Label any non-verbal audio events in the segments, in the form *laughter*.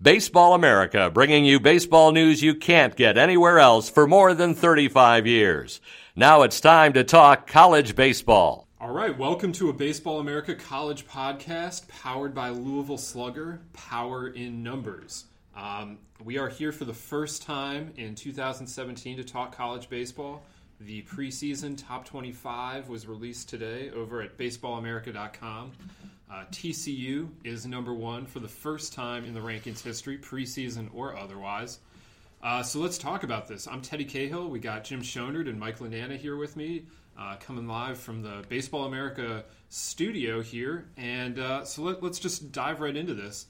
Baseball America, bringing you baseball news you can't get anywhere else for more than 35 years. Now it's time to talk college baseball. All right, welcome to a Baseball America College podcast powered by Louisville Slugger, Power in Numbers. Um, we are here for the first time in 2017 to talk college baseball. The preseason top 25 was released today over at baseballamerica.com. Uh, TCU is number one for the first time in the rankings history, preseason or otherwise. Uh, so let's talk about this. I'm Teddy Cahill. We got Jim Shonerd and Mike Lananna here with me, uh, coming live from the Baseball America studio here. And uh, so let, us just dive right into this.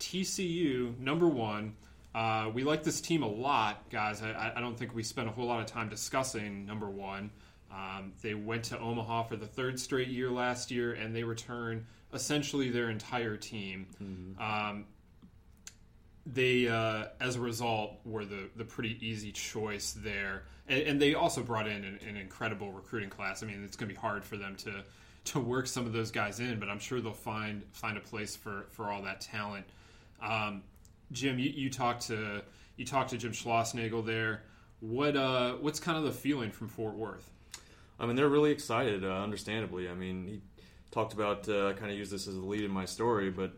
TCU, number one. Uh, we like this team a lot, guys. I, I, don't think we spent a whole lot of time discussing number one. Um, they went to Omaha for the third straight year last year, and they return essentially their entire team. Mm-hmm. Um, they, uh, as a result, were the, the pretty easy choice there. And, and they also brought in an, an, incredible recruiting class. I mean, it's going to be hard for them to, to work some of those guys in, but I'm sure they'll find find a place for, for all that talent. Um, Jim, you, you talked to you talked to Jim Schlossnagle there. What uh, what's kind of the feeling from Fort Worth? I mean, they're really excited, uh, understandably. I mean, he talked about uh, kind of use this as a lead in my story, but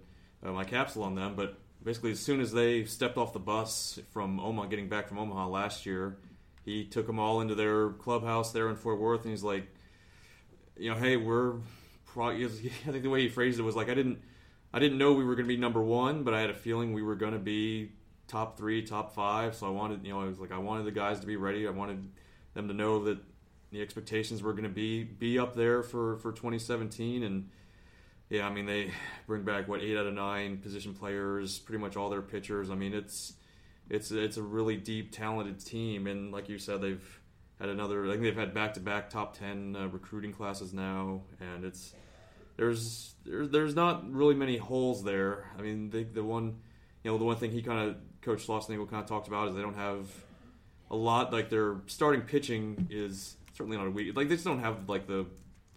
uh, my capsule on them. But basically, as soon as they stepped off the bus from Omaha, getting back from Omaha last year, he took them all into their clubhouse there in Fort Worth, and he's like, you know, hey, we're. Probably, *laughs* I think the way he phrased it was like, I didn't, I didn't know we were going to be number one, but I had a feeling we were going to be top three, top five. So I wanted, you know, I was like, I wanted the guys to be ready. I wanted them to know that the expectations were going to be be up there for for 2017 and yeah i mean they bring back what eight out of nine position players pretty much all their pitchers. I mean it's it's it's a really deep talented team and like you said they've had another i think they've had back-to-back top 10 uh, recruiting classes now and it's there's there's there's not really many holes there. I mean the, the one you know the one thing he kind of coach Schlossnagle kind of talked about is they don't have a lot like their starting pitching is certainly not a weak. Like they just don't have like the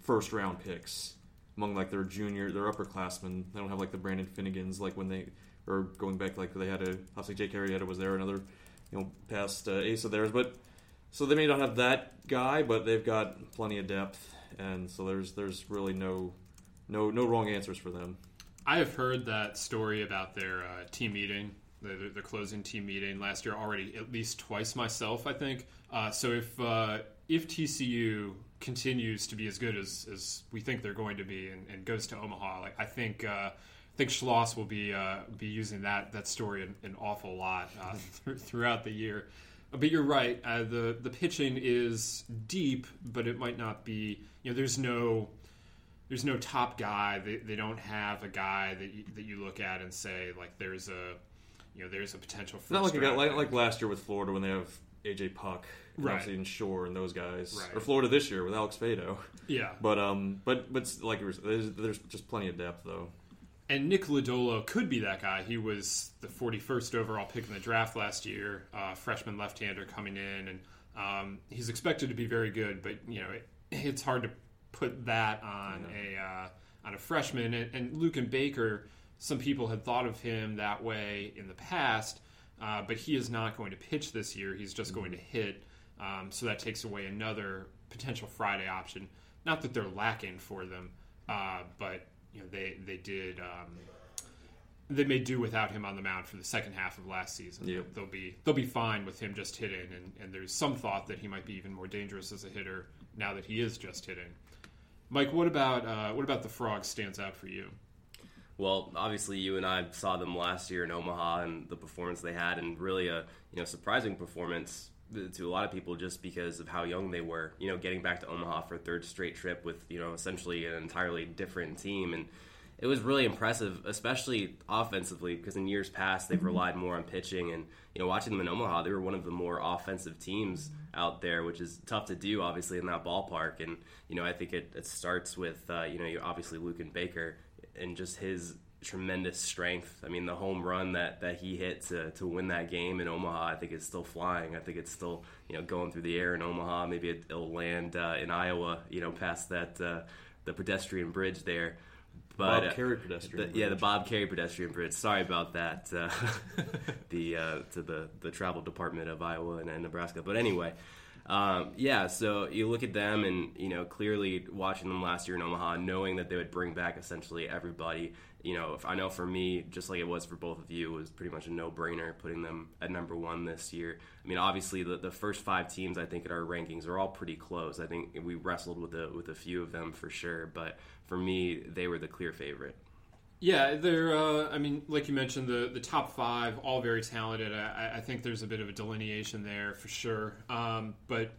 first round picks among like their junior, their upperclassmen. They don't have like the Brandon Finnegans like when they or going back like they had a obviously Jake Arrieta was there, another you know past uh, ace of theirs, but so they may not have that guy, but they've got plenty of depth, and so there's there's really no no no wrong answers for them. I have heard that story about their uh, team meeting, the, their closing team meeting last year already at least twice myself. I think uh, so. If uh, if TCU continues to be as good as, as we think they're going to be and, and goes to Omaha, like I think uh, I think Schloss will be uh, be using that that story an, an awful lot uh, *laughs* th- throughout the year. But you're right. Uh, the the pitching is deep, but it might not be. You know, there's no there's no top guy. They, they don't have a guy that you, that you look at and say like there's a you know there's a potential. Not like a guy like, like last year with Florida when they have AJ Puk right. obviously in Shore and those guys, right. or Florida this year with Alex Faedo. Yeah, but um, but but like there's, there's just plenty of depth though. and Nick Lodolo could be that guy. He was the 41st overall pick in the draft last year, uh, freshman left-hander coming in, and um, he's expected to be very good. But you know, it, it's hard to put that on yeah. a uh, on a freshman. And, and Luken Baker, some people had thought of him that way in the past, uh, but he is not going to pitch this year. He's just mm-hmm. going to hit. Um, so that takes away another potential Friday option. Not that they're lacking for them, uh, but you know they they did um, they may do without him on the mound for the second half of last season. Yep. They'll be they'll be fine with him just hitting, and, and there's some thought that he might be even more dangerous as a hitter now that he is just hitting. Mike, what about uh, what about the frog stands out for you? Well, obviously, you and I saw them last year in Omaha and the performance they had, and really a you know surprising performance to a lot of people just because of how young they were. You know, getting back to Omaha for a third straight trip with you know essentially an entirely different team, and it was really impressive, especially offensively, because in years past they've relied more on pitching, and you know watching them in Omaha, they were one of the more offensive teams out there, which is tough to do, obviously in that ballpark. And you know, I think it, it starts with uh, you know obviously Luken Baker and just his tremendous strength. I mean, the home run that, that he hit to, to win that game in Omaha, I think it's still flying. I think it's still you know going through the air in Omaha. Maybe it, will land uh, in Iowa, you know, past that uh, the pedestrian bridge there. But, Bob uh, Kerrey pedestrian. The, yeah, the Bob Kerrey pedestrian bridge. Sorry about that. Uh, *laughs* the uh, to the the travel department of Iowa and, and Nebraska. But anyway. Um, yeah, so you look at them, and you know clearly watching them last year in Omaha, knowing that they would bring back essentially everybody you know, if I know for me, just like it was for both of you, it was pretty much a no-brainer putting them at number one this year. I mean, obviously the, the first five teams I think in our rankings are all pretty close. I think we wrestled with with a few of them for sure, but for me, they were the clear favorite. Yeah, they're. Uh, I mean, like you mentioned, the the top five, all very talented. I, I think there's a bit of a delineation there for sure. Um, but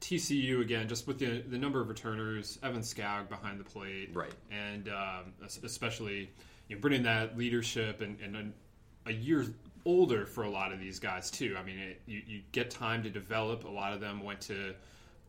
TCU again, just with the the number of returners, Evan Skoug behind the plate, right, and um, especially you know, bringing that leadership and, and a, a, year older for a lot of these guys too. I mean, it, you, you, get time to develop. A lot of them went to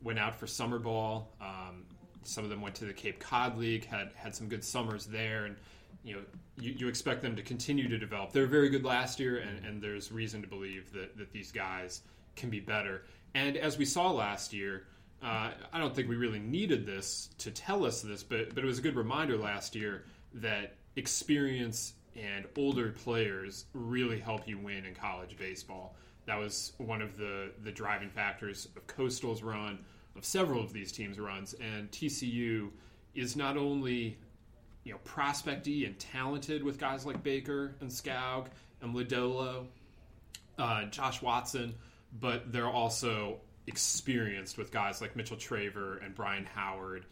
went out for summer ball. Um, some of them went to the Cape Cod League, had had some good summers there, and you know you, you expect them to continue to develop. They were very good last year, and, and there's reason to believe that, that these guys can be better. And as we saw last year, uh, I don't think we really needed this to tell us this, but but it was a good reminder last year that experience and older players really help you win in college baseball. That was one of the the driving factors of Coastal's run, of several of these teams' runs, and TCU is not only you know prospecty and talented with guys like Baker and Skoug and Lodolo, uh, Josh Watson, but they're also experienced with guys like Mitchell Traver and Brian Howard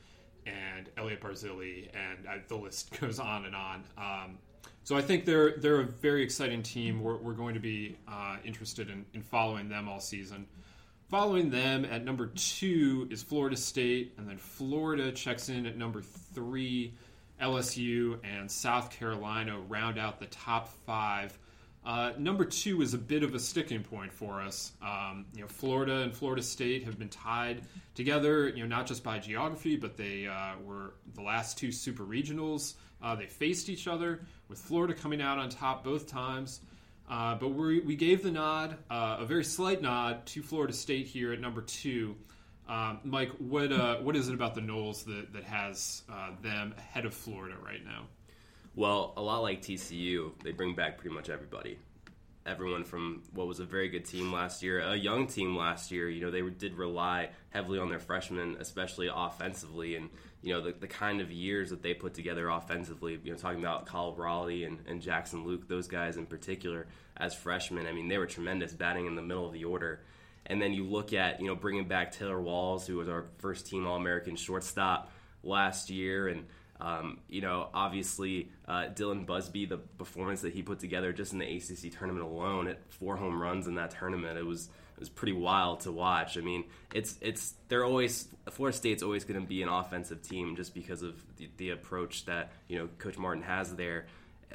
and Elliot Barzilli, and uh, the list *laughs* goes on and on. Um, so I think they're they're a very exciting team. We're, we're going to be uh, interested in, in following them all season. Following them at number two is Florida State, and then Florida checks in at number three. LSU and South Carolina round out the top five. Uh, number two is a bit of a sticking point for us. Um, you know, Florida and Florida State have been tied together. You know, not just by geography, but they uh, were the last two super regionals. Uh, they faced each other with Florida coming out on top both times. Uh, but we, we gave the nod, uh, a very slight nod, to Florida State here at number two. Um, Mike, what uh, what is it about the Noles that that has them ahead of Florida right now? Well, a lot like TCU, they bring back pretty much everybody. Everyone from what was a very good team last year, a young team last year. You know, they did rely heavily on their freshmen, especially offensively, and you know the, the kind of years that they put together offensively. You know, talking about Cal Raleigh and, and Jackson Lueck, those guys in particular as freshmen. I mean, they were tremendous batting in the middle of the order. And then you look at you know bringing back Taylor Walls, who was our first team All American shortstop last year, and um, you know, obviously, uh, Dylan Busby, the performance that he put together just in the ACC tournament alone, at four home runs in that tournament, it was it was pretty wild to watch. I mean, it's it's they're always Florida State's always going to be an offensive team just because of the, the approach that you know Coach Martin has there.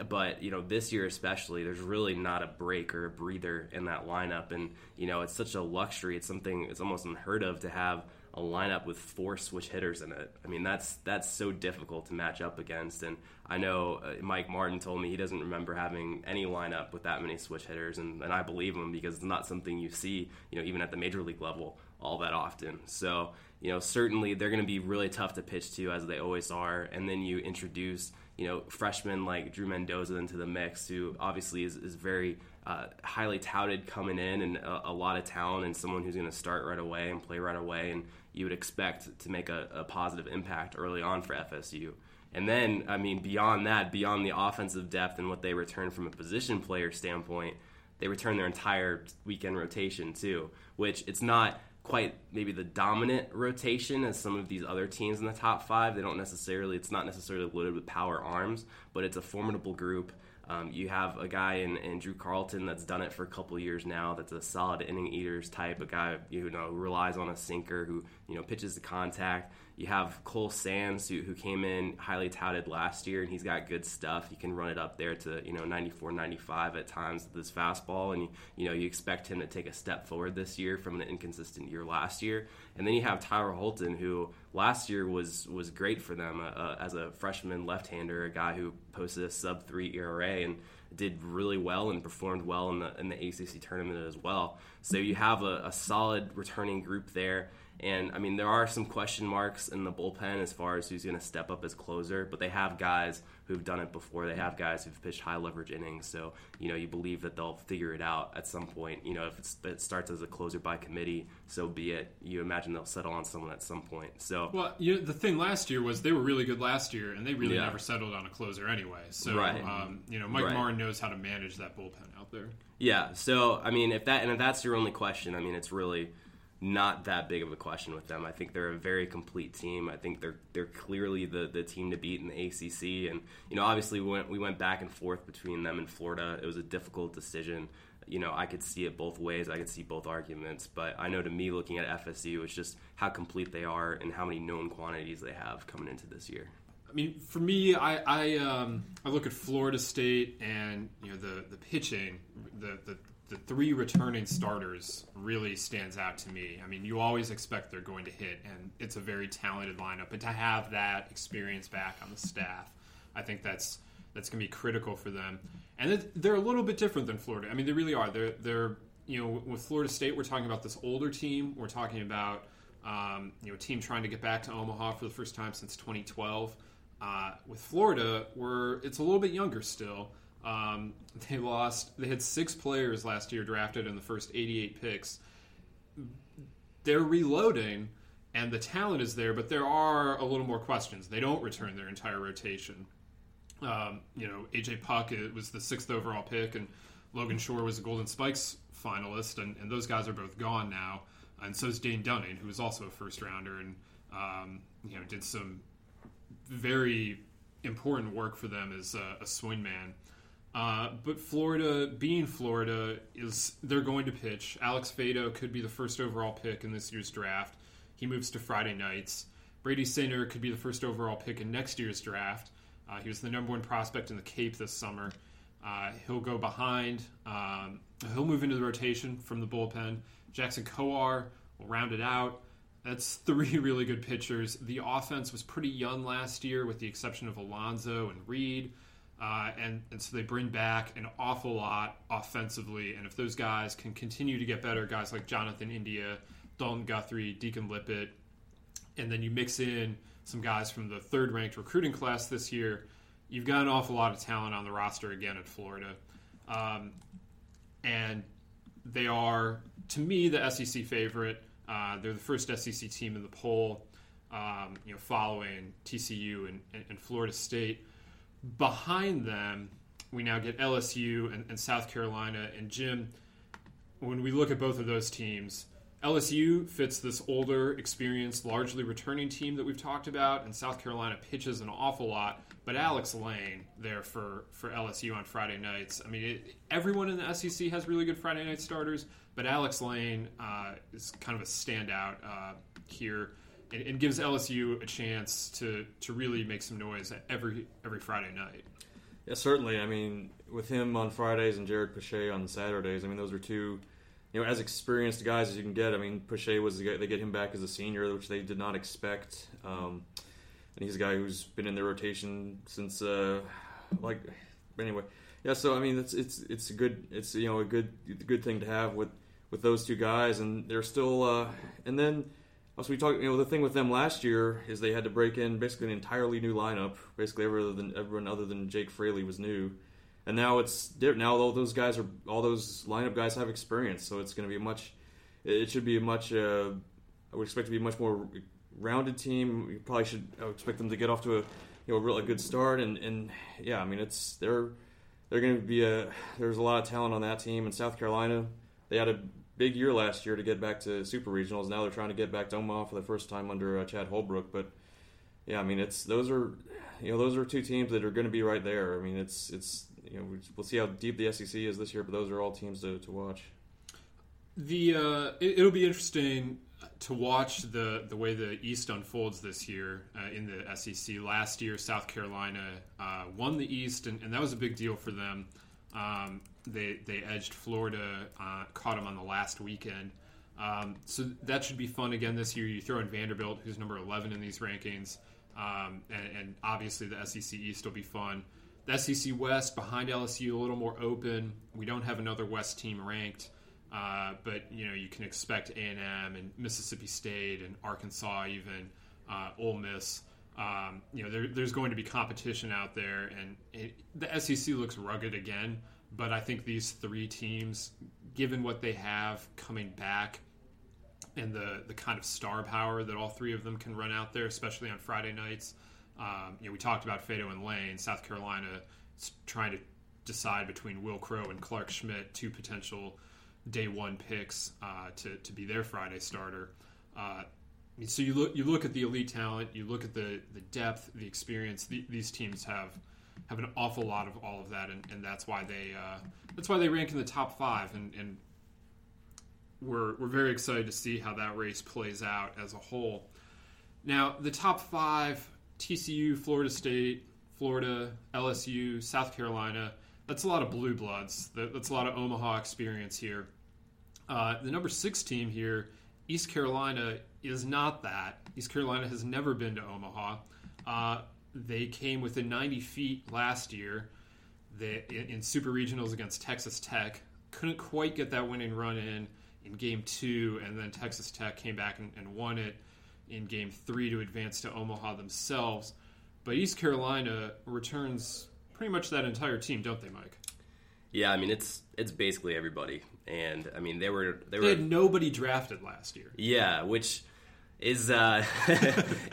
But you know, this year especially, there's really not a break or a breather in that lineup, and you know, it's such a luxury. It's something it's almost unheard of to have a lineup with four switch hitters in it. I mean, that's that's so difficult to match up against. And I know uh, Mike Martin told me he doesn't remember having any lineup with that many switch hitters, and, and I believe him because it's not something you see, you know, even at the major league level all that often. So, you know, certainly they're going to be really tough to pitch to as they always are. And then you introduce, you know, freshmen like Drew Mendoza into the mix, who obviously is, is very uh, highly touted coming in and a, a, lot of talent and someone who's going to start right away and play right away. And you would expect to make a, a positive impact early on for FSU. And then, I mean, beyond that, beyond the offensive depth and what they return from a position player standpoint, they return their entire weekend rotation too, which it's not quite maybe the dominant rotation as some of these other teams in the top five. They don't necessarily, it's not necessarily loaded with power arms, but it's a formidable group. Um, you have a guy in, in, Drew Carlton that's done it for a couple years now. That's a solid inning eaters type, a guy you know who relies on a sinker, who you know pitches to contact. You have Cole Sands, who, who came in highly touted last year, and he's got good stuff. He can run it up there to you know 94, 95 at times with his fastball, and you, you know you expect him to take a step forward this year from an inconsistent year last year. And then you have Tyler Holton, who last year was was great for them uh, uh, as a freshman left-hander, a guy who posted a sub three ERA and did really well and performed well in the in the ACC tournament as well. So you have a, a solid returning group there. And I mean, there are some question marks in the bullpen as far as who's going to step up as closer, but they have guys who've done it before. They have guys who've pitched high leverage innings, so you know you believe that they'll figure it out at some point. You know, if it starts as a closer by committee, so be it. You imagine they'll settle on someone at some point. So well, you know, the thing last year was they were really good last year, and they really yeah. never settled on a closer anyway. So right. um, you know, Mike right. Martin knows how to manage that bullpen out there. Yeah. So I mean, if that and if that's your only question, I mean, it's really not that big of a question with them. I think they're a very complete team. I think they're they're clearly the, the team to beat in the ACC. And you know, obviously we went we went back and forth between them and Florida. It was a difficult decision. You know, I could see it both ways. I could see both arguments. But I know to me, looking at FSU, it's just how complete they are and how many known quantities they have coming into this year. I mean, for me, I I, um, I look at Florida State and you know the the pitching, the the the three returning starters really stands out to me. I mean, you always expect they're going to hit, and it's a very talented lineup. And to have that experience back on the staff, I think that's that's going to be critical for them. And they're a little bit different than Florida. I mean, they really are. They're they're you know with Florida State, we're talking about this older team. We're talking about um, you know a team trying to get back to Omaha for the first time since 2012. Uh, with Florida, we're it's a little bit younger still. Um, *laughs* they lost. They had six players last year drafted in the first 88 picks. They're reloading, and the talent is there, but there are a little more questions. They don't return their entire rotation. Um, you know, AJ Puk was the sixth overall pick, and Logan Shore was a Golden Spikes finalist, and, and those guys are both gone now. And so is Dane Dunning, who was also a first rounder, and um, you know did some very important work for them as a, a swingman. Uh, but Florida, being Florida, is they're going to pitch. Alex Faedo could be the first overall pick in this year's draft. He moves to Friday nights. Brady Singer could be the first overall pick in next year's draft. Uh, he was the number one prospect in the Cape this summer. Uh, he'll go behind. Um, he'll move into the rotation from the bullpen. Jackson Kowar will round it out. That's three *laughs* really good pitchers. The offense was pretty young last year, with the exception of Alonso and Reed. Uh, and, and so they bring back an awful lot offensively. And if those guys can continue to get better, guys like Jonathan India, Dalton Guthrie, Deacon Liput, and then you mix in some guys from the third ranked recruiting class this year, you've got an awful lot of talent on the roster again at Florida. Um, and they are, to me, the SEC favorite. Uh, they're the first SEC team in the poll, um, you know, following TCU and, and, and Florida State. Behind them, we now get LSU and, and, South Carolina. And Jim, when we look at both of those teams, LSU fits this older, experienced, largely returning team that we've talked about, and South Carolina pitches an awful lot. But Alex Lane there for, for LSU on Friday nights. I mean, it, everyone in the SEC has really good Friday night starters, but Alex Lane uh, is kind of a standout uh, here and, and gives LSU a chance to to really make some noise every every Friday night. Yeah, certainly. I mean, with him on Fridays and Jared Poché on Saturdays, I mean, those are two, you know as experienced guys as you can get. I mean, Poché was the guy, they get him back as a senior, which they did not expect. Um, and he's a guy who's been in their rotation since uh, like anyway. Yeah, so I mean it's it's it's a good it's you know a good good thing to have with with those two guys, and they're still uh, and then also, we talked. You know, the thing with them last year is they had to break in basically an entirely new lineup. Basically, everyone other than everyone other than Jake Fraley was new, and now it's now all those guys are all those lineup guys have experience. So it's going to be a much. It should be a much. Uh, I would expect to be a much more rounded team. You probably should expect them to get off to a you know a really good start. And and yeah, I mean it's they're they're going to be a there's a lot of talent on that team. In South Carolina, they had a big year last year to get back to super regionals. Now they're trying to get back to Omaha for the first time under uh, Chad Holbrook. But yeah, I mean, it's those are you know those are two teams that are going to be right there. I mean, it's it's you know we'll see how deep the SEC is this year, but those are all teams to, to watch. The uh, it, will be interesting to watch the the way the East unfolds this year uh, in the SEC. Last year, South Carolina uh, won the East, and, and that was a big deal for them. Um, they they edged Florida, uh, caught them on the last weekend. Um, so that should be fun again this year. You throw in Vanderbilt, who's number 11 in these rankings, um, and, and, obviously the SEC East will be fun. The SEC West behind LSU a little more open. We don't have another West team ranked, uh, but you know you can expect A and M and Mississippi State and Arkansas, even uh, Ole Miss. Um, you know there, there's going to be competition out there, and it, the SEC looks rugged again. But I think these three teams, given what they have coming back and the, the kind of star power that all three of them can run out there, especially on Friday nights. Um, you know, we talked about Faedo and Lane. South Carolina trying to decide between Wil Crowe and Clark Schmidt, two potential day one picks uh, to, to be their Friday starter. Uh, so you look you look at the elite talent, you look at the the depth, the experience. The, these teams have have an awful lot of all of that, and, and that's why they uh, that's why they rank in the top five, and, and we're we're very excited to see how that race plays out as a whole. Now, the top five: TCU, Florida State, Florida, LSU, South Carolina. That's a lot of blue bloods. That's a lot of Omaha experience here. Uh, the number six team here, East Carolina, is not that. East Carolina has never been to Omaha. Uh, they came within 90 feet last year they, in, super regionals against Texas Tech. Couldn't quite get that winning run in in game two, and then Texas Tech came back and, and won it in game three to advance to Omaha themselves. But East Carolina returns pretty much that entire team, don't they, Mike? Yeah, I mean it's it's basically everybody, and I mean they were they, they were had nobody drafted last year. Yeah, which is uh, *laughs*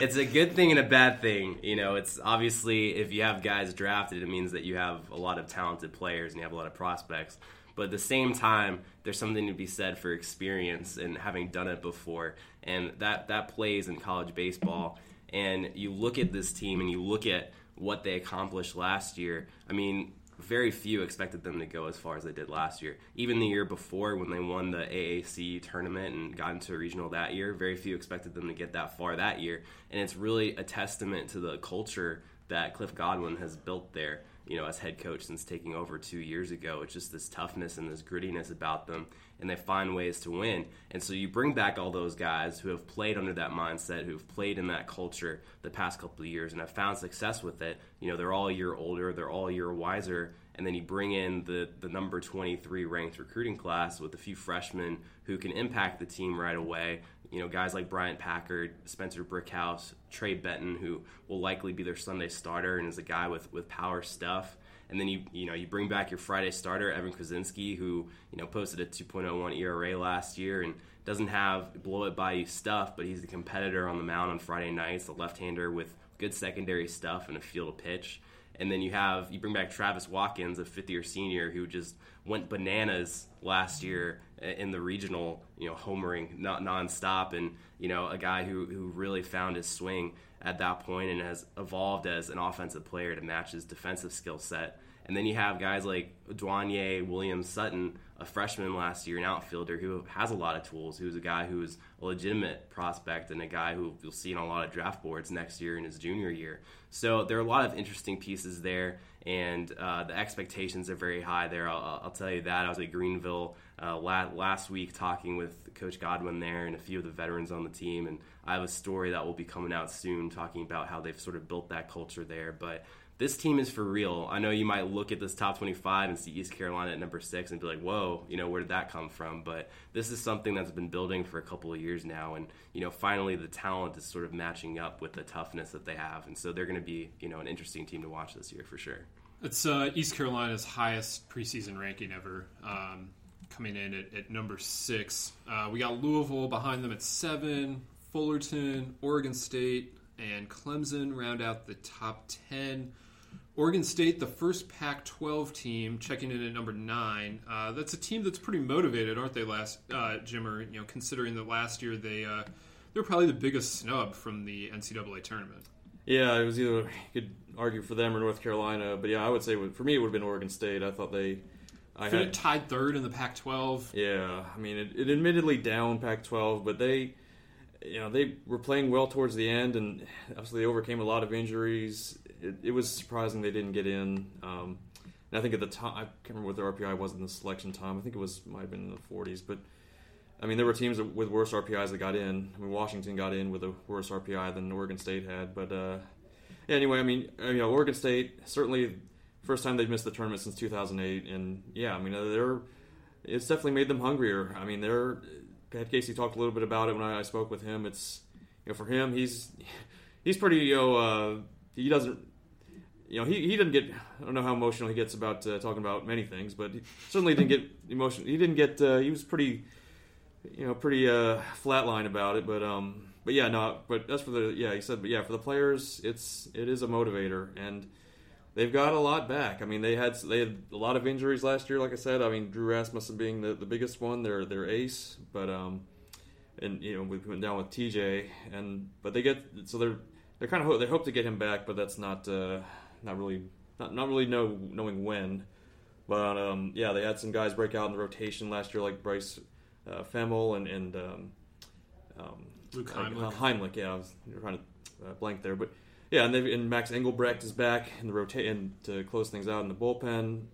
it's a good thing and a bad thing. You know, it's obviously if you have guys drafted, it means that you have a lot of talented players and you have a lot of prospects. But at the same time, there's something to be said for experience and having done it before, and that that plays in college baseball. And you look at this team and you look at what they accomplished last year. I mean, very few expected them to go as far as they did last year. Even the year before, when they won the AAC tournament and got into a regional that year, very few expected them to get that far that year. And it's really a testament to the culture that Cliff Godwin has built there, you know, as head coach since taking over two years ago. It's just this toughness and this grittiness about them, and they find ways to win. And so you bring back all those guys who have played under that mindset, who've played in that culture the past couple of years and have found success with it. You know, they're all a year older, they're all a year wiser. And then you bring in the, the number 23 ranked recruiting class with a few freshmen who can impact the team right away you know, guys like Bryant Packard, Spencer Brickhouse, Trey Benton, who will likely be their Sunday starter and is a guy with, with power stuff. And then you you know you bring back your Friday starter Evan Kruczynski, who you know posted a 2.01 ERA last year and doesn't have blow it by you stuff, but he's a competitor on the mound on Friday nights, a left-hander with good secondary stuff and a feel to pitch. And then you have you bring back Travis Watkins, a fifth-year senior who just went bananas last year in the regional, you know, homering not nonstop, and you know, a guy who who really found his swing at that point and has evolved as an offensive player to match his defensive skill set. And then you have guys like Dwanya Williams Sutton, a freshman last year, an outfielder who has a lot of tools, who's a guy who's a legitimate prospect and a guy who you'll see on a lot of draft boards next year in his junior year. So there are a lot of interesting pieces there. and uh, the expectations are very high there. I'll, I'll, tell you that. I was at Greenville uh, last week talking with Coach Godwin there and a few of the veterans on the team, and I have a story that will be coming out soon talking about how they've sort of built that culture there. But this team is for real. I know you might look at this top 25 and see East Carolina at number six and be like, whoa, you know, where did that come from? But this is something that's been building for a couple of years now. And, you know, finally the talent is sort of matching up with the toughness that they have. And so they're going to be, you know, an interesting team to watch this year for sure. It's uh, East Carolina's highest preseason ranking ever, um, coming in at, at number six. Uh, we got Louisville behind them at seven, Fullerton, Oregon State, and Clemson round out the top 10. Oregon State, the first Pac 12 team, checking in at number nine. Uh, that's a team that's pretty motivated, aren't they, last uh, Jimmer? You know, considering that last year they, uh, they're probably the biggest snub from the NCAA tournament. Yeah, it was either you could argue for them or North Carolina, but yeah, I would say for me it would have been Oregon State. I thought they. I had tied third in the Pac-12. Yeah, I mean it, it admittedly down Pac-12, but they, you know, they were playing well towards the end, and obviously they overcame a lot of injuries it, it was surprising they didn't get in. Um, and I think at the time, I can't remember what their RPI was in the selection time. I think it was might have been in the 40s, but I mean there were teams with worse RPIs that got in. I mean Washington got in with a worse RPI than Oregon State had, but uh, yeah, anyway, I mean you know Oregon State certainly first time they've missed the tournament since 2008, and yeah, I mean they're it's definitely made them hungrier. I mean they're Pat Casey talked a little bit about it when I, I spoke with him. It's you know for him he's he's pretty you know uh, he doesn't you know, he, he didn't get. I don't know how emotional he gets about uh, talking about many things, but he certainly didn't get emotional. He didn't get. Uh, he was pretty, you know, pretty uh, flatline about it. But um, but yeah, no. But as for the yeah, he said, but yeah, for the players, it's it is a motivator, and they've got a lot back. I mean, they had they had a lot of injuries last year. Like I said, I mean, Drew Rasmussen being the, the biggest one, their their ace, but um, and you know we went down with TJ, and but they get so they're they're kind of they hope to get him back, but that's not. Uh, not really not, not really know knowing when. But um, yeah, they had some guys break out in the rotation last year, like Bryce uh, Fehmel and and um, um, Luke Heimlich. Uh, Heimlich, yeah, I was trying to uh, blank there, but yeah, and, and Max Engelbrecht is back in the rotation to close things out in the bullpen.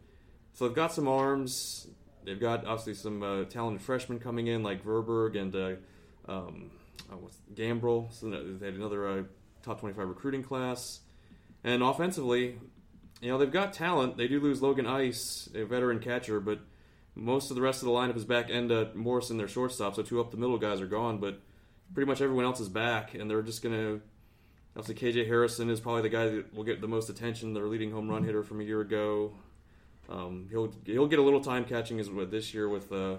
So they've got some arms. They've got obviously some uh, talented freshmen coming in like Verburg and uh, um, oh, Gambrell. So they had another uh, top twenty-five recruiting class. And offensively, you know, they've got talent. They do lose Logan Ice, a veteran catcher, but most of the rest of the lineup is back. Enda Morrison, their shortstop, so two up the middle guys are gone, but pretty much everyone else is back, and they're just going to. Obviously, KJ Harrison is probably the guy that will get the most attention. Their leading home run hitter from a year ago. Um, he'll he'll get a little time catching this year with uh,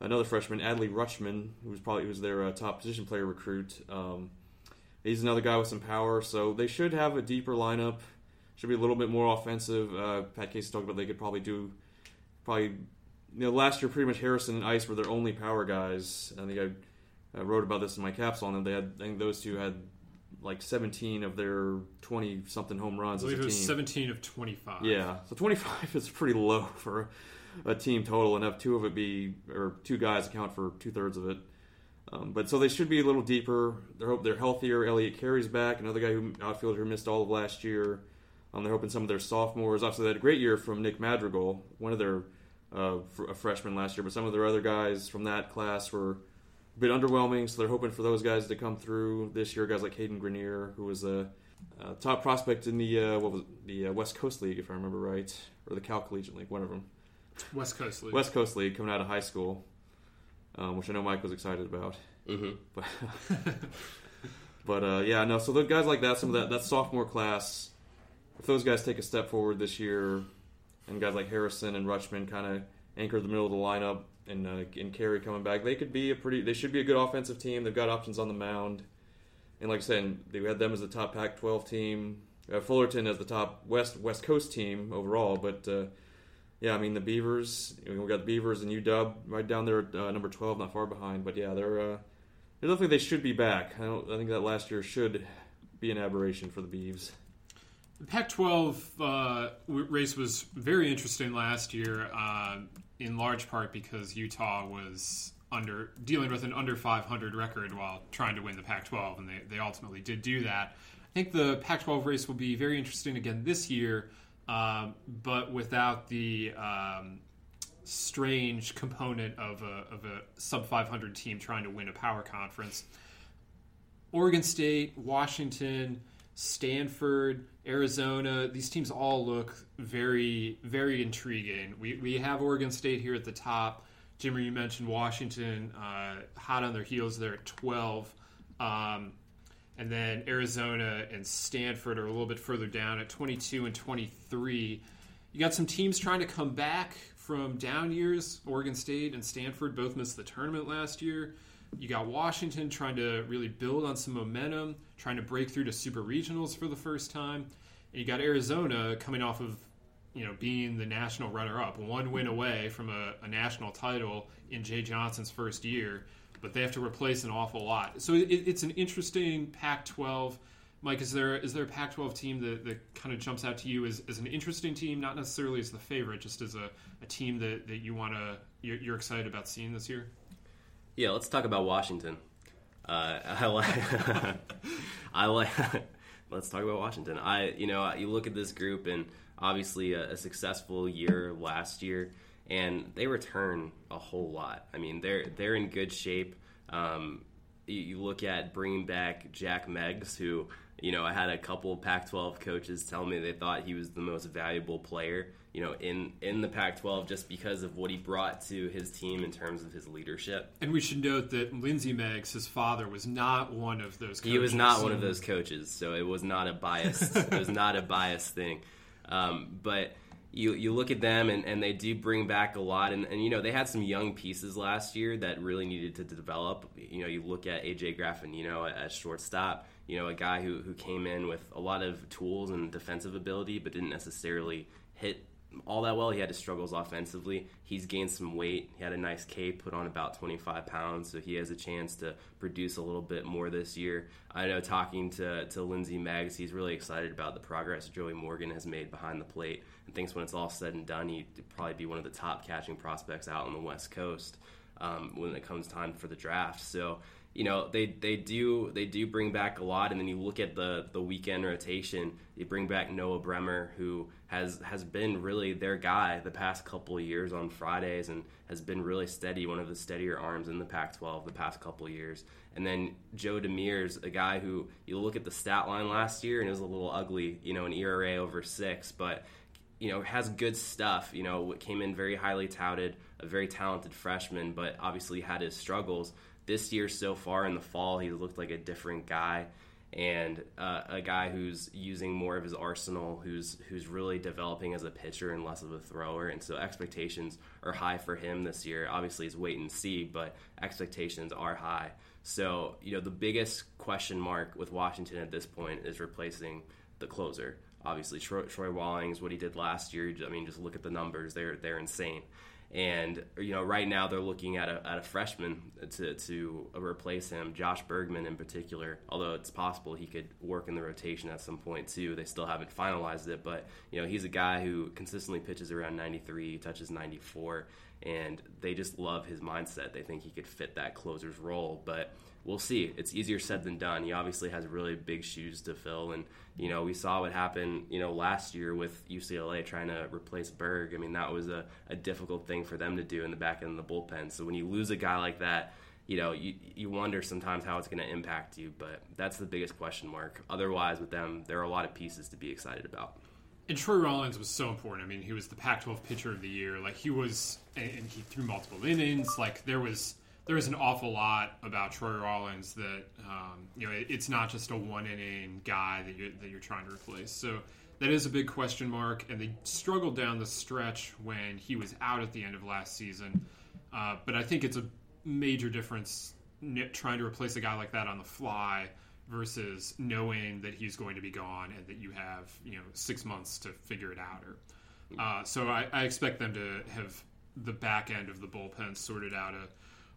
another freshman, Adley Rutschman, who's probably who's their uh, top position player recruit. Um, He's another guy with some power, so they should have a deeper lineup. Should be a little bit more offensive. Uh, Pat Casey talked about they could probably do probably. You know, last year pretty much Harrison and Ice were their only power guys. I think I, I wrote about this in my capsule them. They had I think those two had like 17 of their 20 something home runs I believe it was 17 of 25. Yeah, so 25 *laughs* is pretty low for a team total, and have two of it be or two guys account for two thirds of it. Um, but so they should be a little deeper. They're hope they're healthier. Elliot Cary's back, another guy who outfielder who missed all of last year. Um, they're hoping some of their sophomores. Obviously, they had a great year from Nick Madrigal, one of their uh, a freshman last year. But some of their other guys from that class were a bit underwhelming. So they're hoping for those guys to come through this year. Guys like Cadyn Grenier, who was a, a top prospect in the uh, what was it, the uh, West Coast League, if I remember right, or the Cal Collegiate League, one of them. West Coast League. West Coast League coming out of high school um, which I know Mike was excited about. Mm-hmm. But, *laughs* but uh, yeah, no. So the guys like that, some of that that sophomore class, if those guys take a step forward this year, and guys like Harrison and Rutschman kind of anchor the middle of the lineup, and uh, and Cary coming back, they could be a pretty. They should be a good offensive team. They've got options on the mound, and like I said, they had them as the top Pac-12 team. Uh, Fullerton as the top West West Coast team overall, but uh, yeah, I mean the Beavers. we got the Beavers and UW right down there, uh, number twelve, not far behind. But yeah, they're uh, they're definitely they should be back. I don't. I think that last year should be an aberration for the Beavs. The Pac-12 uh, race was very interesting last year, uh, in large part because Utah was under dealing with an under 500 record while trying to win the Pac-12, and they, they ultimately did do that. I think the Pac-12 race will be very interesting again this year um, but without the um, strange component of a, of a sub 500 team trying to win a power conference. Oregon State, Washington, Stanford, Arizona, these teams all look very, very intriguing. We, we have Oregon State here at the top. Jimmy, you mentioned Washington, uh, hot on their heels there at 12. Um, and then Arizona and Stanford are a little bit further down at 22 and 23. You got some teams trying to come back from down years. Oregon State and Stanford both missed the tournament last year. You got Washington trying to really build on some momentum, trying to break through to super regionals for the first time. And you got Arizona coming off of you know being the national runner-up, one win away from a, a national title in Jay Johnson's first year but they have to replace an awful lot. So it, it's an interesting Pac-12. Mike, is there is there a Pac-12 team that, that kind of jumps out to you as, as an interesting team, not necessarily as the favorite, just as a, a team that, that you want to you're, you're, excited about seeing this year? Yeah, let's talk about Washington. Uh, I like *laughs* I like *laughs* let's talk about Washington. I you know you look at this group and obviously a, a successful year last year and they return a whole lot. I mean, they're they're in good shape. Um, you, you, look at bringing back Jack Meggs, who you know I had a couple of Pac-12 coaches tell me they thought he was the most valuable player, you know, in in the Pac-12 just because of what he brought to his team in terms of his leadership. And we should note that Lindsay Meggs, his father, was not one of those. coaches. He was not one of those coaches, so it was not a biased. *laughs* it was not a biased thing, um, but you you look at them and, and they do bring back a lot and, and you know they had some young pieces last year that really needed to develop you know you look at AJ you know at shortstop you know a guy who, who came in with a lot of tools and defensive ability but didn't necessarily hit all that well. He had his struggles offensively. He's gained some weight. He had a nice K, put on about 25 pounds, so he has a chance to produce a little bit more this year. I know talking to, to Lindsay Meggs, he's really excited about the progress Joey Morgan has made behind the plate and thinks when it's all said and done, he'd probably be one of the top catching prospects out on the West Coast um, when it comes time for the draft. So you know they they do they do bring back a lot and then you look at the the weekend rotation you bring back Noah Bremer who has has been really their guy the past couple years on Fridays and has been really steady one of the steadier arms in the Pac-12 the past couple years. And then Joe Demers a guy who you look at the stat line last year and it was a little ugly you know an ERA over 6 but you know has good stuff you know came in very highly touted a very talented freshman but obviously had his struggles this year so far in the fall, he looked like a different guy and uh, a guy who's using more of his arsenal, who's who's really developing as a pitcher and less of a thrower. And so expectations are high for him this year. Obviously, it's wait and see, but expectations are high. So you know the biggest question mark with Washington at this point is replacing the closer. Obviously, Troy, Troy Rollins, what he did last year. I mean, just look at the numbers; they're they're insane. And you know, right now they're looking at a, at a freshman to, to replace him, Josh Burgmann in particular. Although it's possible he could work in the rotation at some point too. They still haven't finalized it, but you know, he's a guy who consistently pitches around 93, touches 94, and they just love his mindset. They think he could fit that closer's role, but we'll see. It's easier said than done. He obviously has really big shoes to fill, and you know we saw what happened. You know last year with UCLA trying to replace Berg. I mean that was a, a difficult thing for them to do in the back end of the bullpen. So when you lose a guy like that, you know you you wonder sometimes how it's going to impact you. But that's the biggest question mark. Otherwise, with them, there are a lot of pieces to be excited about. And Troy Rollins was so important. I mean, he was the Pac-12 pitcher of the year. Like he was, and he threw multiple innings. Like there was there was an awful lot about Troy Rollins that um, you know it, it's not just a one inning guy that you're, that you're trying to replace. So that is a big question mark, and they struggled down the stretch when he was out at the end of last season. Uh, but I think it's a major difference trying to replace a guy like that on the fly versus knowing that he's going to be gone and that you have you know six months to figure it out. Or uh, so I, I expect them to have the back end of the bullpen sorted out a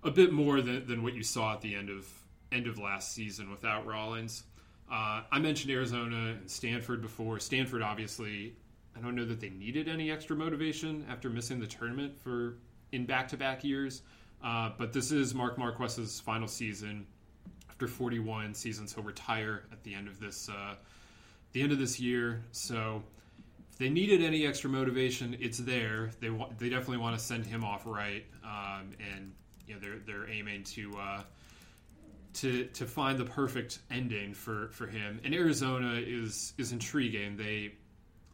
a bit more than, than what you saw at the end of end of last season without Rollins. Uh, I mentioned Arizona and Stanford before. Stanford, obviously, I don't know that they needed any extra motivation after missing the tournament for in back to back years. Uh, but this is Mark Marquess's final season. After 41 seasons, he'll retire at the end of this uh, the end of this year. So if they needed any extra motivation, it's there. They wa- they definitely want to send him off right, um, and you know they're they're aiming to uh, to to find the perfect ending for for him. And Arizona is is intriguing. They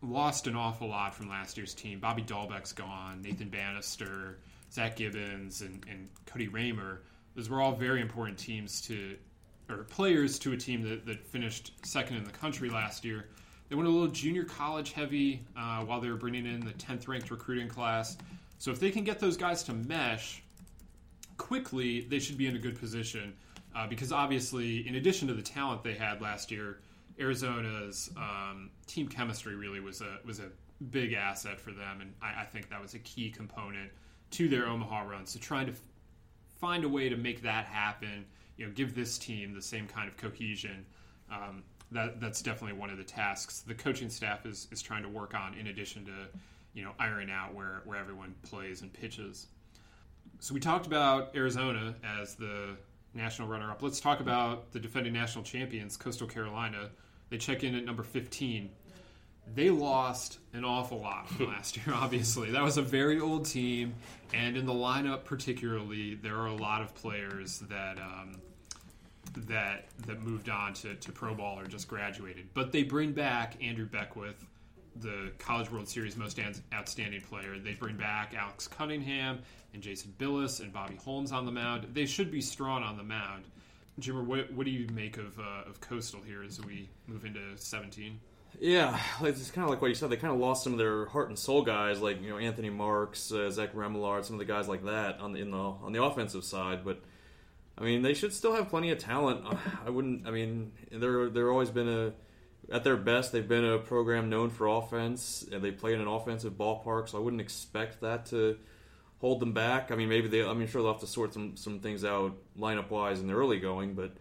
lost an awful lot from last year's team. Bobby Dalbec's gone. Nathan Bannister, Zach Gibbons, and, and Cody Ramer. Those were all very important teams to or players to a team that, that finished second in the country last year. They went a little junior college heavy uh, while they were bringing in the 10th ranked recruiting class. So if they can get those guys to mesh quickly, they should be in a good position uh, because obviously, in addition to the talent they had last year, Arizona's um, team chemistry really was a was a big asset for them, and I, I, think that was a key component to their Omaha run. So trying to f- find a way to make that happen, you know, give this team the same kind of cohesion. Um, that that's definitely one of the tasks the coaching staff is is trying to work on. In addition to you know iron out where where everyone plays and pitches. So we talked about Arizona as the national runner-up. Let's talk about the defending national champions, Coastal Carolina. They check in at number 15. They lost an awful lot *laughs* last year, obviously. That was a very old team, and in the lineup particularly, there are a lot of players that um, that that moved on to, to pro ball or just graduated. But they bring back Andrew Beckwith, the College World Series most outstanding player. They bring back Alex Cunningham and Jason Bilous and Bobby Holmes on the mound. They should be strong on the mound. Jimmer, what, what do you make of, uh, of Coastal here as we move into 17? Yeah, it's kind of like what you said. They kind of lost some of their heart and soul guys, like you know Anthony Marks, uh, Zach Remillard, some of the guys like that on the in the on the offensive side. But I mean, they should still have plenty of talent. *sighs* I wouldn't. I mean, they're they're always been a at their best. They've been a program known for offense, and they play in an offensive ballpark. So I wouldn't expect that to hold them back. I mean, maybe they. I mean, sure they'll have to sort some some things out lineup wise in the early going, but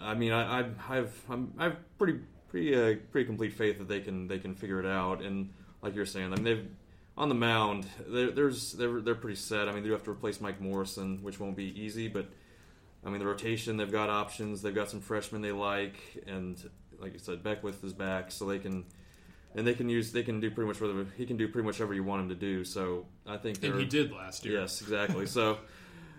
I mean, I, I I've I'm, I've pretty pretty uh, pretty complete faith that they can they can figure it out. And like you're saying, I mean, they've on the mound. They're, there's they're they're pretty set. I mean, they do have to replace Mike Morrison, which won't be easy, but. I mean, the rotation, they've got options. They've got some freshmen they like, and like you said, Beckwith is back, so they can and they can use they can do pretty much whatever he can do pretty much whatever you want him to do. So I think and he did last year. Yes, exactly. *laughs* so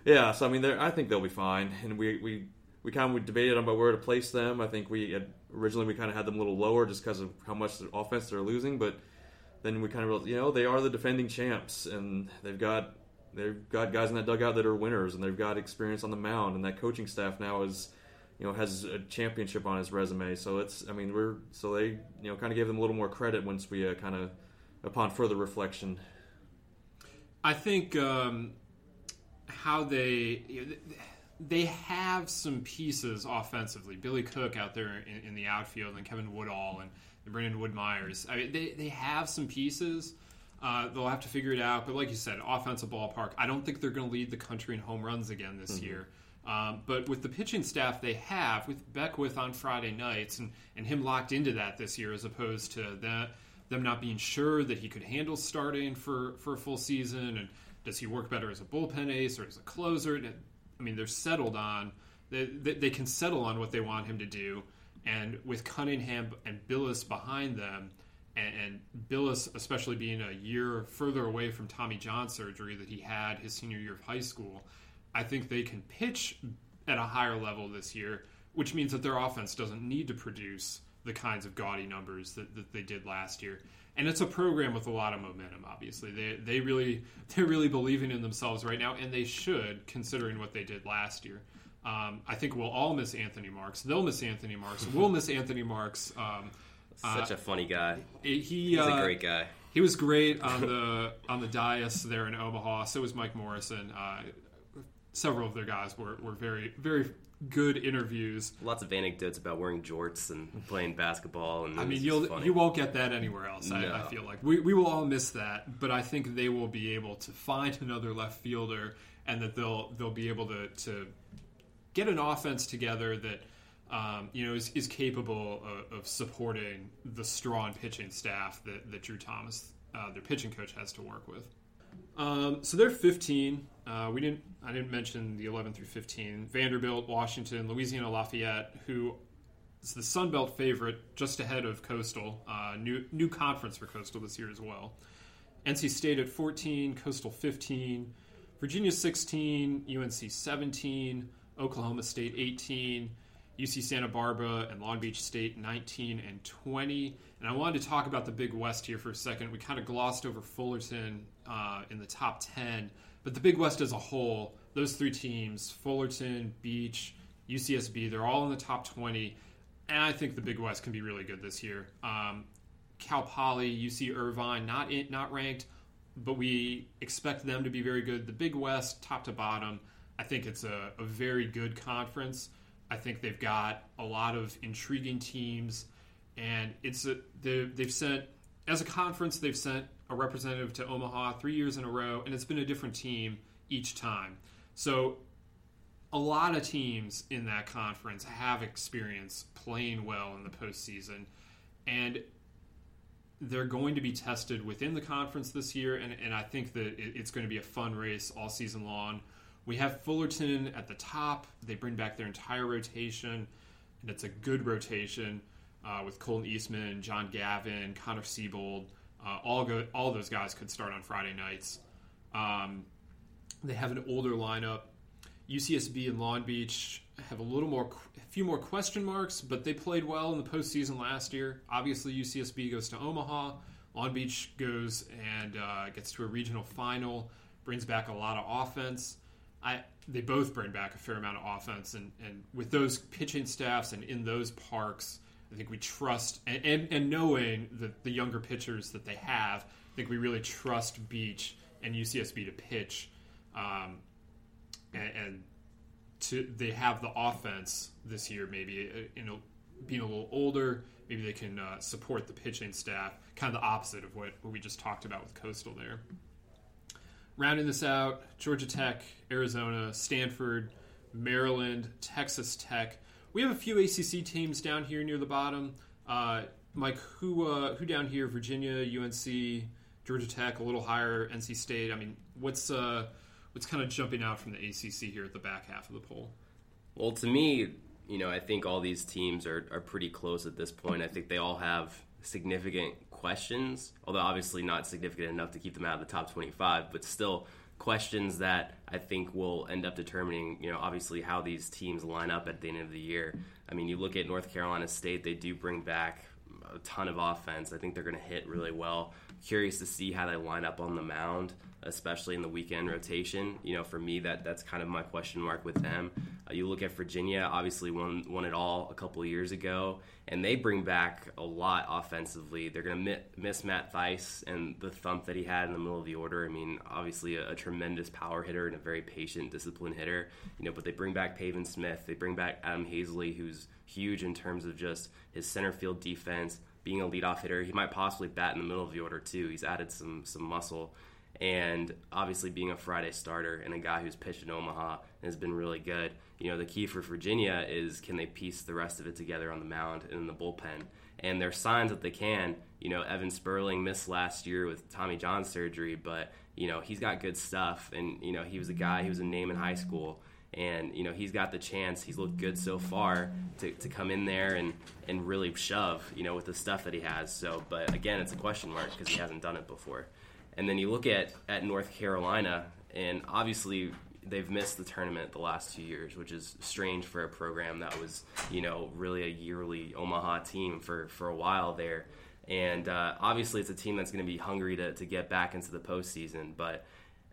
yeah, so I mean, I think they'll be fine. And we we we kind of debated about where to place them. I think we had, originally we kind of had them a little lower just because of how much the offense they're losing, but then we kind of realized, you know they are the defending champs and they've got they've got guys in that dugout that are winners and they've got experience on the mound and that coaching staff now is you know has a championship on his resume. So it's I mean we're so they you know kind of gave them a little more credit once we uh, kind of upon further reflection. I think um, how they. You know, they have some pieces offensively. Billy Cook out there in, in, the outfield, and Kevin Woodall and Brandon Wood Myers. I mean, they, they have some pieces. Uh, they'll have to figure it out. But like you said, offensive ballpark. I don't think they're going to lead the country in home runs again this mm-hmm. year. Um, but with the pitching staff they have, with Beckwith on Friday nights and, and him locked into that this year, as opposed to that them not being sure that he could handle starting for, for a full season, and does he work better as a bullpen ace or as a closer? I mean, they're settled on they, they, they can settle on what they want him to do, and with Cunningham and Bilous behind them, and, and Bilous especially being a year further away from Tommy John surgery that he had his senior year of high school I think they can pitch at a higher level this year, which means that their offense doesn't need to produce the kinds of gaudy numbers that, that they did last year. And it's a program with a lot of momentum. Obviously, they they really *laughs* they're really believing in themselves right now, and they should, considering what they did last year. Um, I think we'll all miss Anthony Marks. They'll miss Anthony Marks. We'll miss Anthony Marks. Um, Such uh, a funny guy. He, He's uh, a great guy. He was great on the *laughs* on the dais there in Omaha. So was Mike Morrison. Uh, several of their guys were, were very very good interviews. Lots of anecdotes about wearing jorts and playing basketball. And I mean, you'll you won't get that anywhere else. No. I, I, feel like we we will all miss that, but I think they will be able to find another left fielder, and that they'll they'll be able to to get an offense together that. Um, you know, is, is capable of, of, supporting the strong pitching staff that, that Drew Thomas, uh, their pitching coach, has to work with. Um, so they're 15. Uh, we didn't. I didn't mention the 11 through 15. Vanderbilt, Washington, Louisiana Lafayette, who is the Sun Belt favorite, just ahead of Coastal. Uh, new new conference for Coastal this year as well. NC State at 14, Coastal 15, Virginia 16, UNC 17, Oklahoma State 18, UC Santa Barbara and Long Beach State 19 and 20. And I wanted to talk about the Big West here for a second. We kind of glossed over Fullerton uh, in the top 10, but the Big West as a whole, those three teams, Fullerton, Beach, UCSB, they're all in the top 20. And I think the Big West can be really good this year. Um, Cal Poly, UC Irvine, not in, not ranked, but we expect them to be very good. The Big West, top to bottom, I think it's a, a very good conference. I think they've got a lot of intriguing teams, and it's a, they've sent as a conference they've sent a representative to Omaha three years in a row, and it's been a different team each time. So a lot of teams in that conference have experience playing well in the postseason, and they're going to be tested within the conference this year, and, and I think that it, it's going to be a fun race all season long. We have Fullerton at the top. They bring back their entire rotation, and it's a good rotation uh, with Colton Eastman, John Gavin, Connor Seabold. Uh, all go, all those guys could start on Friday nights. Um, they have an older lineup. UCSB and Long Beach have a little more, a few more question marks, but they played well in the postseason last year. Obviously, UCSB goes to Omaha. Long Beach goes and uh, gets to a regional final, brings back a lot of offense. I they both bring back a fair amount of offense, and, and with those pitching staffs and in those parks, I think we trust and, and, and knowing the, the younger pitchers that they have, I think we really trust Beach and UCSB to pitch. Um, and, and to they have the offense this year, maybe uh, being a little older, maybe they can uh, support the pitching staff. Kind of the opposite of what, what we just talked about with Coastal there. Rounding this out, Georgia Tech, Arizona, Stanford, Maryland, Texas Tech. We have a few ACC teams down here near the bottom. Uh, Mike, who uh, who down here? Virginia, UNC, Georgia Tech, a little higher. NC State. I mean, what's uh, what's kind of jumping out from the ACC here at the back half of the poll? Well, to me, you know, I think all these teams are, are pretty close at this point. I think they all have significant questions, although obviously not significant enough to keep them out of the top 25, but still questions that I think will end up determining, you know, obviously how these teams line up at the end of the year. I mean, you look at North Carolina State, they do bring back a ton of offense. I think they're going to hit really well. Curious to see how they line up on the mound especially in the weekend rotation. You know, for me, that that's kind of my question mark with them. Uh, you look at Virginia, obviously won won it all a couple of years ago, and they bring back a lot offensively. They're going to miss Matt Thaiss and the thump that he had in the middle of the order. I mean, obviously a, a tremendous power hitter and a very patient, disciplined hitter. You know, but they bring back Pavin Smith. They bring back Adam Haseley, who's huge in terms of just his center field defense. Being a leadoff hitter, he might possibly bat in the middle of the order too. He's added some some muscle and obviously being a Friday starter and a guy who's pitched in Omaha has been really good. You know, the key for Virginia is can they piece the rest of it together on the mound and in the bullpen? And there's signs that they can. You know, Evan Sperling missed last year with Tommy John surgery, but you know he's got good stuff, and you know he was a guy, he was a name in high school, and you know he's got the chance. He's looked good so far to, to come in there and and really shove, you know, with the stuff that he has. So, but again, it's a question mark because he hasn't done it before. And then you look at, at North Carolina, and obviously they've missed the tournament the last two years, which is strange for a program that was, you know, really a yearly Omaha team for, for a while there. And uh, obviously, it's a team that's going to be hungry to, to get back into the postseason. But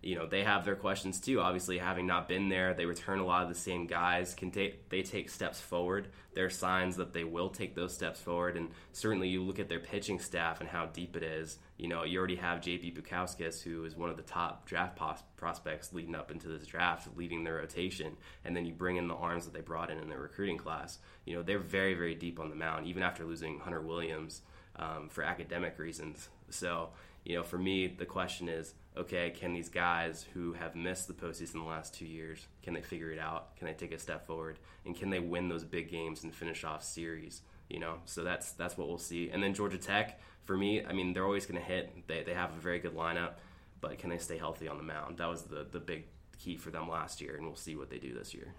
you know they have their questions too. Obviously, having not been there, they return a lot of the same guys. Can take they take steps forward? There are signs that they will take those steps forward, and certainly you look at their pitching staff and how deep it is. You know, you already have JP Bukauskas, who is one of the top draft pos- prospects leading up into this draft, leading their rotation, and then you bring in the arms that they brought in in their recruiting class. You know, they're very very deep on the mound, even after losing Hunter Williams um, for academic reasons. So you know, for me, the question is okay, can these guys who have missed the postseason the last two years, can they figure it out? Can they take a step forward? And can they win those big games and finish off series? You know, so that's that's what we'll see. And then Georgia Tech, for me, I mean, they're always going to hit. They, they have a very good lineup, but can they stay healthy on the mound? That was the, the big key for them last year, and we'll see what they do this year.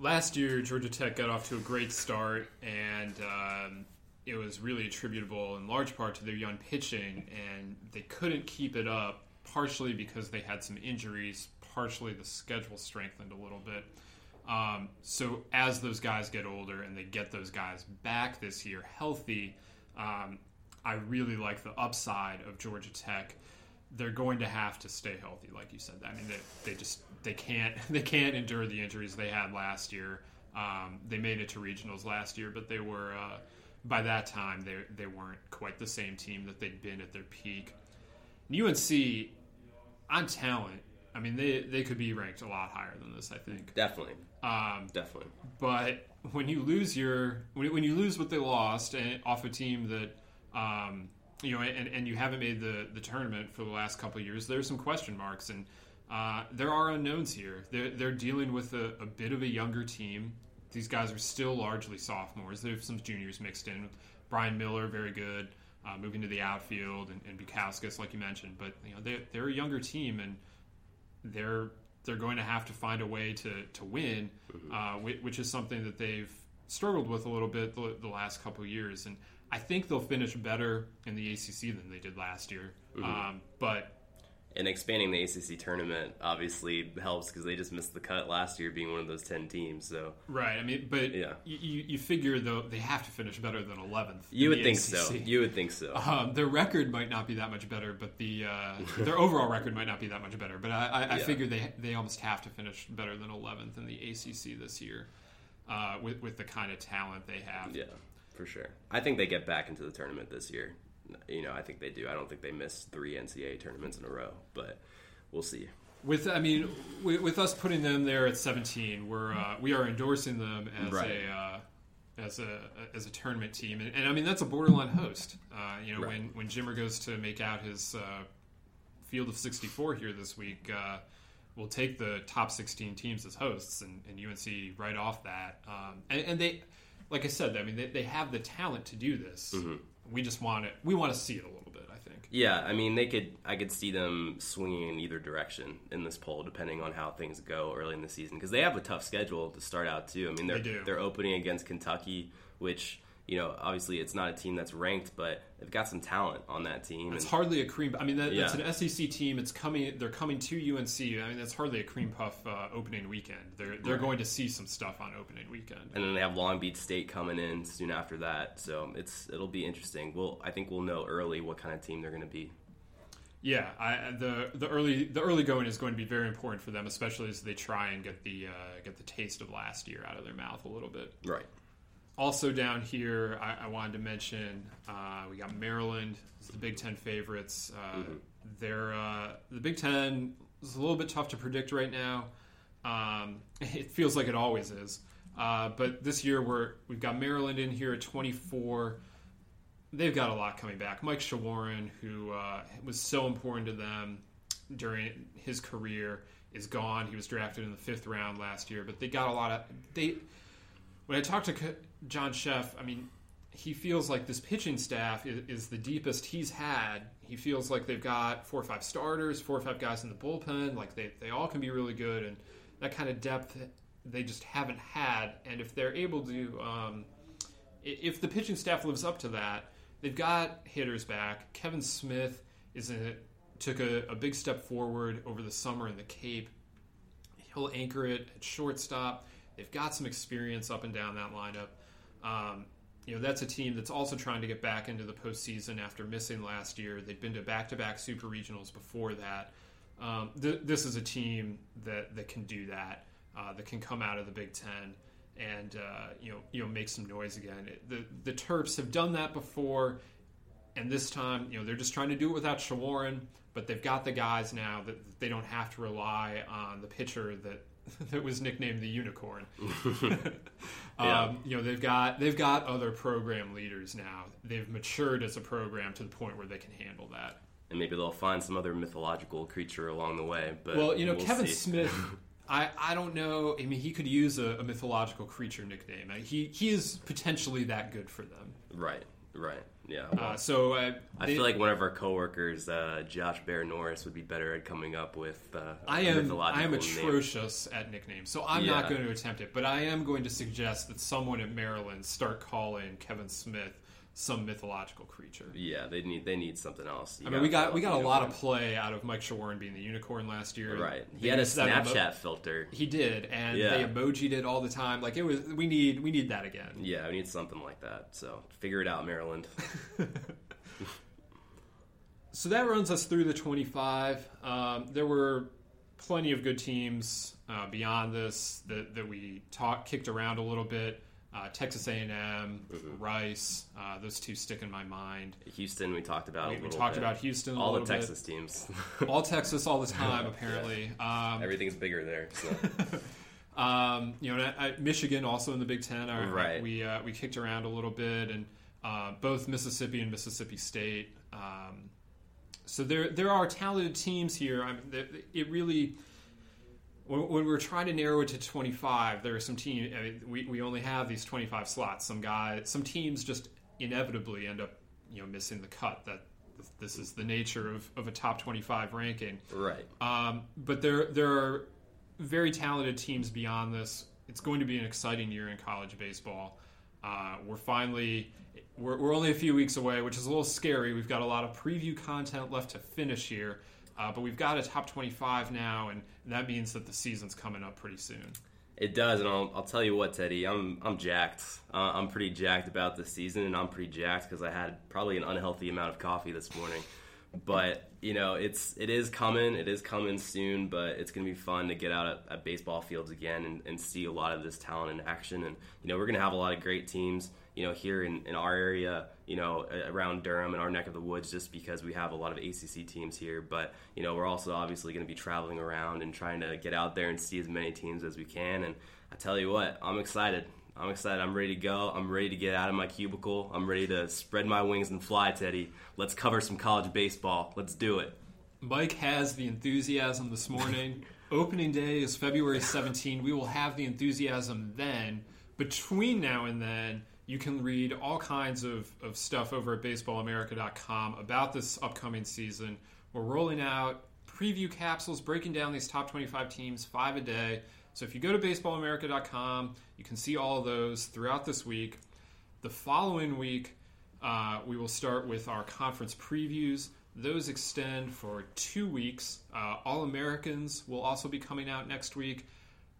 last year Georgia Tech got off to a great start, and um, it was really attributable in large part to their young pitching, and they couldn't keep it up. Partially because they had some injuries, partially the schedule strengthened a little bit. Um, so as those guys get older and they get those guys back this year healthy, um, I really like the upside of Georgia Tech. They're going to have to stay healthy, like you said. I mean, they, they just they can't *laughs* they can't endure the injuries they had last year. Um, they made it to regionals last year, but they were uh, by that time they they weren't quite the same team that they'd been at their peak. And UNC on talent, I mean they they could be ranked a lot higher than this. I think Definitely, um, definitely. but when you lose your when, when you lose what they lost and off a team that um, you know and, and you haven't made the the tournament for the last couple of years. There's some question marks and uh, there are unknowns here. They're, they're dealing with a, a bit of a younger team. These guys are still largely sophomores. There's some juniors mixed in. Brian miller very good uh, moving to the outfield and, and Bukauskas, like you mentioned. But you know they're, they're a younger team and they're they're going to have to find a way to to win, uh, which, which is something that they've struggled with a little bit the, the last couple of years. And I think they'll finish better in the ACC than they did last year. Um, but And expanding the ACC tournament obviously helps because they just missed the cut last year, being one of those ten teams. So right, I mean, but Yeah. you, you, you figure though they have to finish better than 11th. you in would the think so. You would think so. Um, their record might not be that much better, but the uh, *laughs* their overall record might not be that much better. But I, I, I Yeah. figure they they almost have to finish better than 11th in the ACC this year, uh, with with the kind of talent they have. Yeah, for sure. I think they get back into the tournament this year. You know, I think they do. I don't think they miss three NCAA tournaments in a row, but we'll see. With I mean, with, with us putting them there at 17, we're uh, we are endorsing them as Right. a uh, as a as a tournament team, and, and I mean that's a borderline host. Uh, you know, Right. when when Jimmer goes to make out his uh, field of 64 here this week, uh, we'll take the top 16 teams as hosts, and, and UNC right off that. Um, and, and they, like I said, I mean they, they have the talent to do this. Mm-hmm. We just want it. We want to see it a little bit. I think. Yeah, I mean, they could. I could see them swinging in either direction in this poll, depending on how things go early in the season, because they have a tough schedule to start out too. I mean, they're They do. they're opening against Kentucky, which you know, obviously it's not a team that's ranked, but they've got some talent on that team. It's and- hardly a cream. I mean, that, that's an SEC team. It's coming. They're coming to UNC. I mean, that's hardly a cream puff uh, opening weekend. They're they're going to see some stuff on opening weekend. and then they have Long Beach State coming in soon after that. So it's it'll be interesting. We'll I think we'll know early what kind of team they're going to be. Yeah, I, the the early the early going is going to be very important for them, especially as they try and get the uh, get the taste of last year out of their mouth a little bit. Right. Also down here, I, I wanted to mention uh, we got Maryland. It's the Big Ten favorites. Uh, They're uh, the Big Ten is a little bit tough to predict right now. Um, *laughs* it feels like it always is. Uh, but this year we're we've got Maryland in here at 24. They've got a lot coming back. Mike Shawaryn, who uh, was so important to them during his career, is gone. He was drafted in the fifth round last year, but they got a lot of they when I talked to John Szefc, I mean, he feels like this pitching staff is, is the deepest he's had. He feels like they've got four or five starters, four or five guys in the bullpen. Like they, they all can be really good, and that kind of depth they just haven't had. And if they're able to, um, if the pitching staff lives up to that, they've got hitters back. Kevin Smith is took a, a big step forward over the summer in the Cape he'll anchor it at shortstop. They've got some experience up and down that lineup. Um, you know, that's a team that's also trying to get back into the postseason after missing last year. They've been to back-to-back super regionals before that. Um, th- this is a team that that can do that. Uh, that can come out of the Big Ten and uh, you know you know make some noise again. The the Terps have done that before and this time, you know, they're just trying to do it without Shawaryn, but they've got the guys now that they don't have to rely on the pitcher that *laughs* that was nicknamed the unicorn. *laughs* *laughs* Yeah. um, you know, they've got they've got other program leaders now. They've matured as a program to the point where they can handle that. And maybe they'll find some other mythological creature along the way. But Well, you know, we'll Kevin see. Smith. I, I don't know. I mean, he could use a, a mythological creature nickname. He he is potentially that good for them. Right, Right. Yeah. Uh, so uh, I they- feel like one of our coworkers, uh, Josh Bear Norris, would be better at coming up with. Uh, I am I am name. atrocious at nicknames, so I'm not going to attempt it. But I am going to suggest that someone at Maryland start calling Kevin Smith some mythological creature. Yeah, they need they need something else. You I mean, we got we got a fill lot of play out of Mike Shawaryn being the unicorn last year. right. They He had a that emo- Snapchat filter. He did, and Yeah. they emojied it all the time. Like it was, we need we need that again. Yeah, we need something like that. So figure it out, Maryland. *laughs* So that runs us through the 25. Um, there were plenty of good teams uh, beyond this that, that we talked kicked around a little bit. Uh, Texas A&M, Mm-hmm. Rice, uh, those two stick in my mind. Houston, we talked about. We, we talked bit. about Houston a all the little bit. Texas teams. *laughs* all Texas all the time *laughs* apparently. Um, Everything's bigger there. So. *laughs* Um, you know, I, I- Michigan also in the Big Ten. I, Right. We uh, we kicked around a little bit, and uh, both Mississippi and Mississippi State. Um, so there there are talented teams here. I mean, it really. When, when we're trying to narrow it to 25, there are some teams. I mean, we, we only have these 25 slots. Some guys, some teams just inevitably end up, you know, missing the cut. That this is the nature of, of a top 25 ranking. right. Um, but there there are very talented teams beyond this. It's going to be an exciting year in college baseball. Uh, we're finally we're, we're only a few weeks away, which is a little scary. We've got a lot of preview content left to finish here, uh, but we've got a top 25 now, and that means that the season's coming up pretty soon. It does, and I'll, I'll tell you what, Teddy. I'm I'm jacked. Uh, I'm pretty jacked about the season, and I'm pretty jacked because I had probably an unhealthy amount of coffee this morning. But you know, it's it is coming. It is coming soon. But it's gonna be fun to get out at, at baseball fields again and, and see a lot of this talent in action. And you know, we're gonna have a lot of great teams. You know, here in, in our area, you know, around Durham and our neck of the woods, just because we have a lot of ACC teams here. But you know, we're also obviously going to be traveling around and trying to get out there and see as many teams as we can. And I tell you what, I'm excited. I'm excited. I'm ready to go. I'm ready to get out of my cubicle. I'm ready to spread my wings and fly, Teddy. Let's cover some college baseball. Let's do it. Mike has the enthusiasm this morning. *laughs* Opening day is February 17. We will have the enthusiasm then. Between now and then, you can read all kinds of, of stuff over at baseballamerica.com about this upcoming season. We're rolling out preview capsules breaking down these top 25 teams five a day. So if you go to baseballamerica.com, you can see all those throughout this week. The following week, uh, we will start with our conference previews. Those extend for two weeks. Uh, All Americans will also be coming out next week.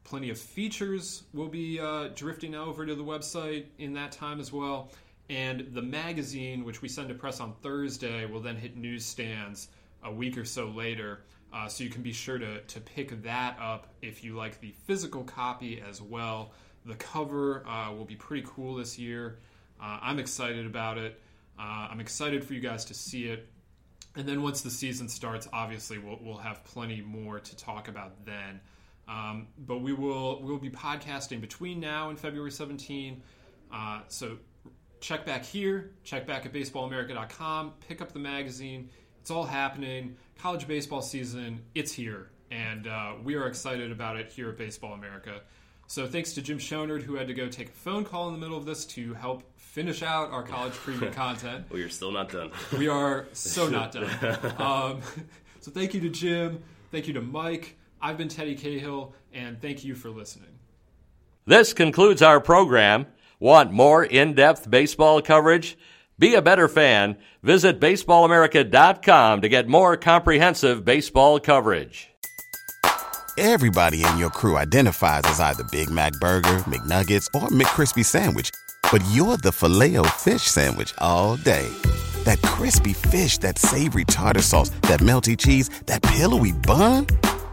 Plenty of features will be uh, drifting over to the website in that time as well. And the magazine, which we send to press on Thursday, will then hit newsstands a week or so later. Uh, so you can be sure to, to pick that up if you like the physical copy as well. The cover uh, will be pretty cool this year. Uh, I'm excited about it. Uh, I'm excited for you guys to see it. And then once the season starts, obviously we'll, we'll have plenty more to talk about then. Um, but we will we'll be podcasting between now and February 17. Uh, so check back here, check back at baseballamerica.com, pick up the magazine. It's all happening. College baseball season, it's here. And uh, we are excited about it here at Baseball America. So thanks to Jim Shonerd, who had to go take a phone call in the middle of this to help finish out our college preview *laughs* content. We are still not done. We are so not *laughs* done. Um, so thank you to Jim. Thank you to Mike. I've been Teddy Cahill, and thank you for listening. This concludes our program. Want more in depth baseball coverage? Be a better fan. Visit BaseballAmerica.com to get more comprehensive baseball coverage. Everybody in your crew identifies as either Big Mac Burger, McNuggets, or McCrispy Sandwich. But you're the filet fish Sandwich all day. That crispy fish, that savory tartar sauce, that melty cheese, that pillowy bun.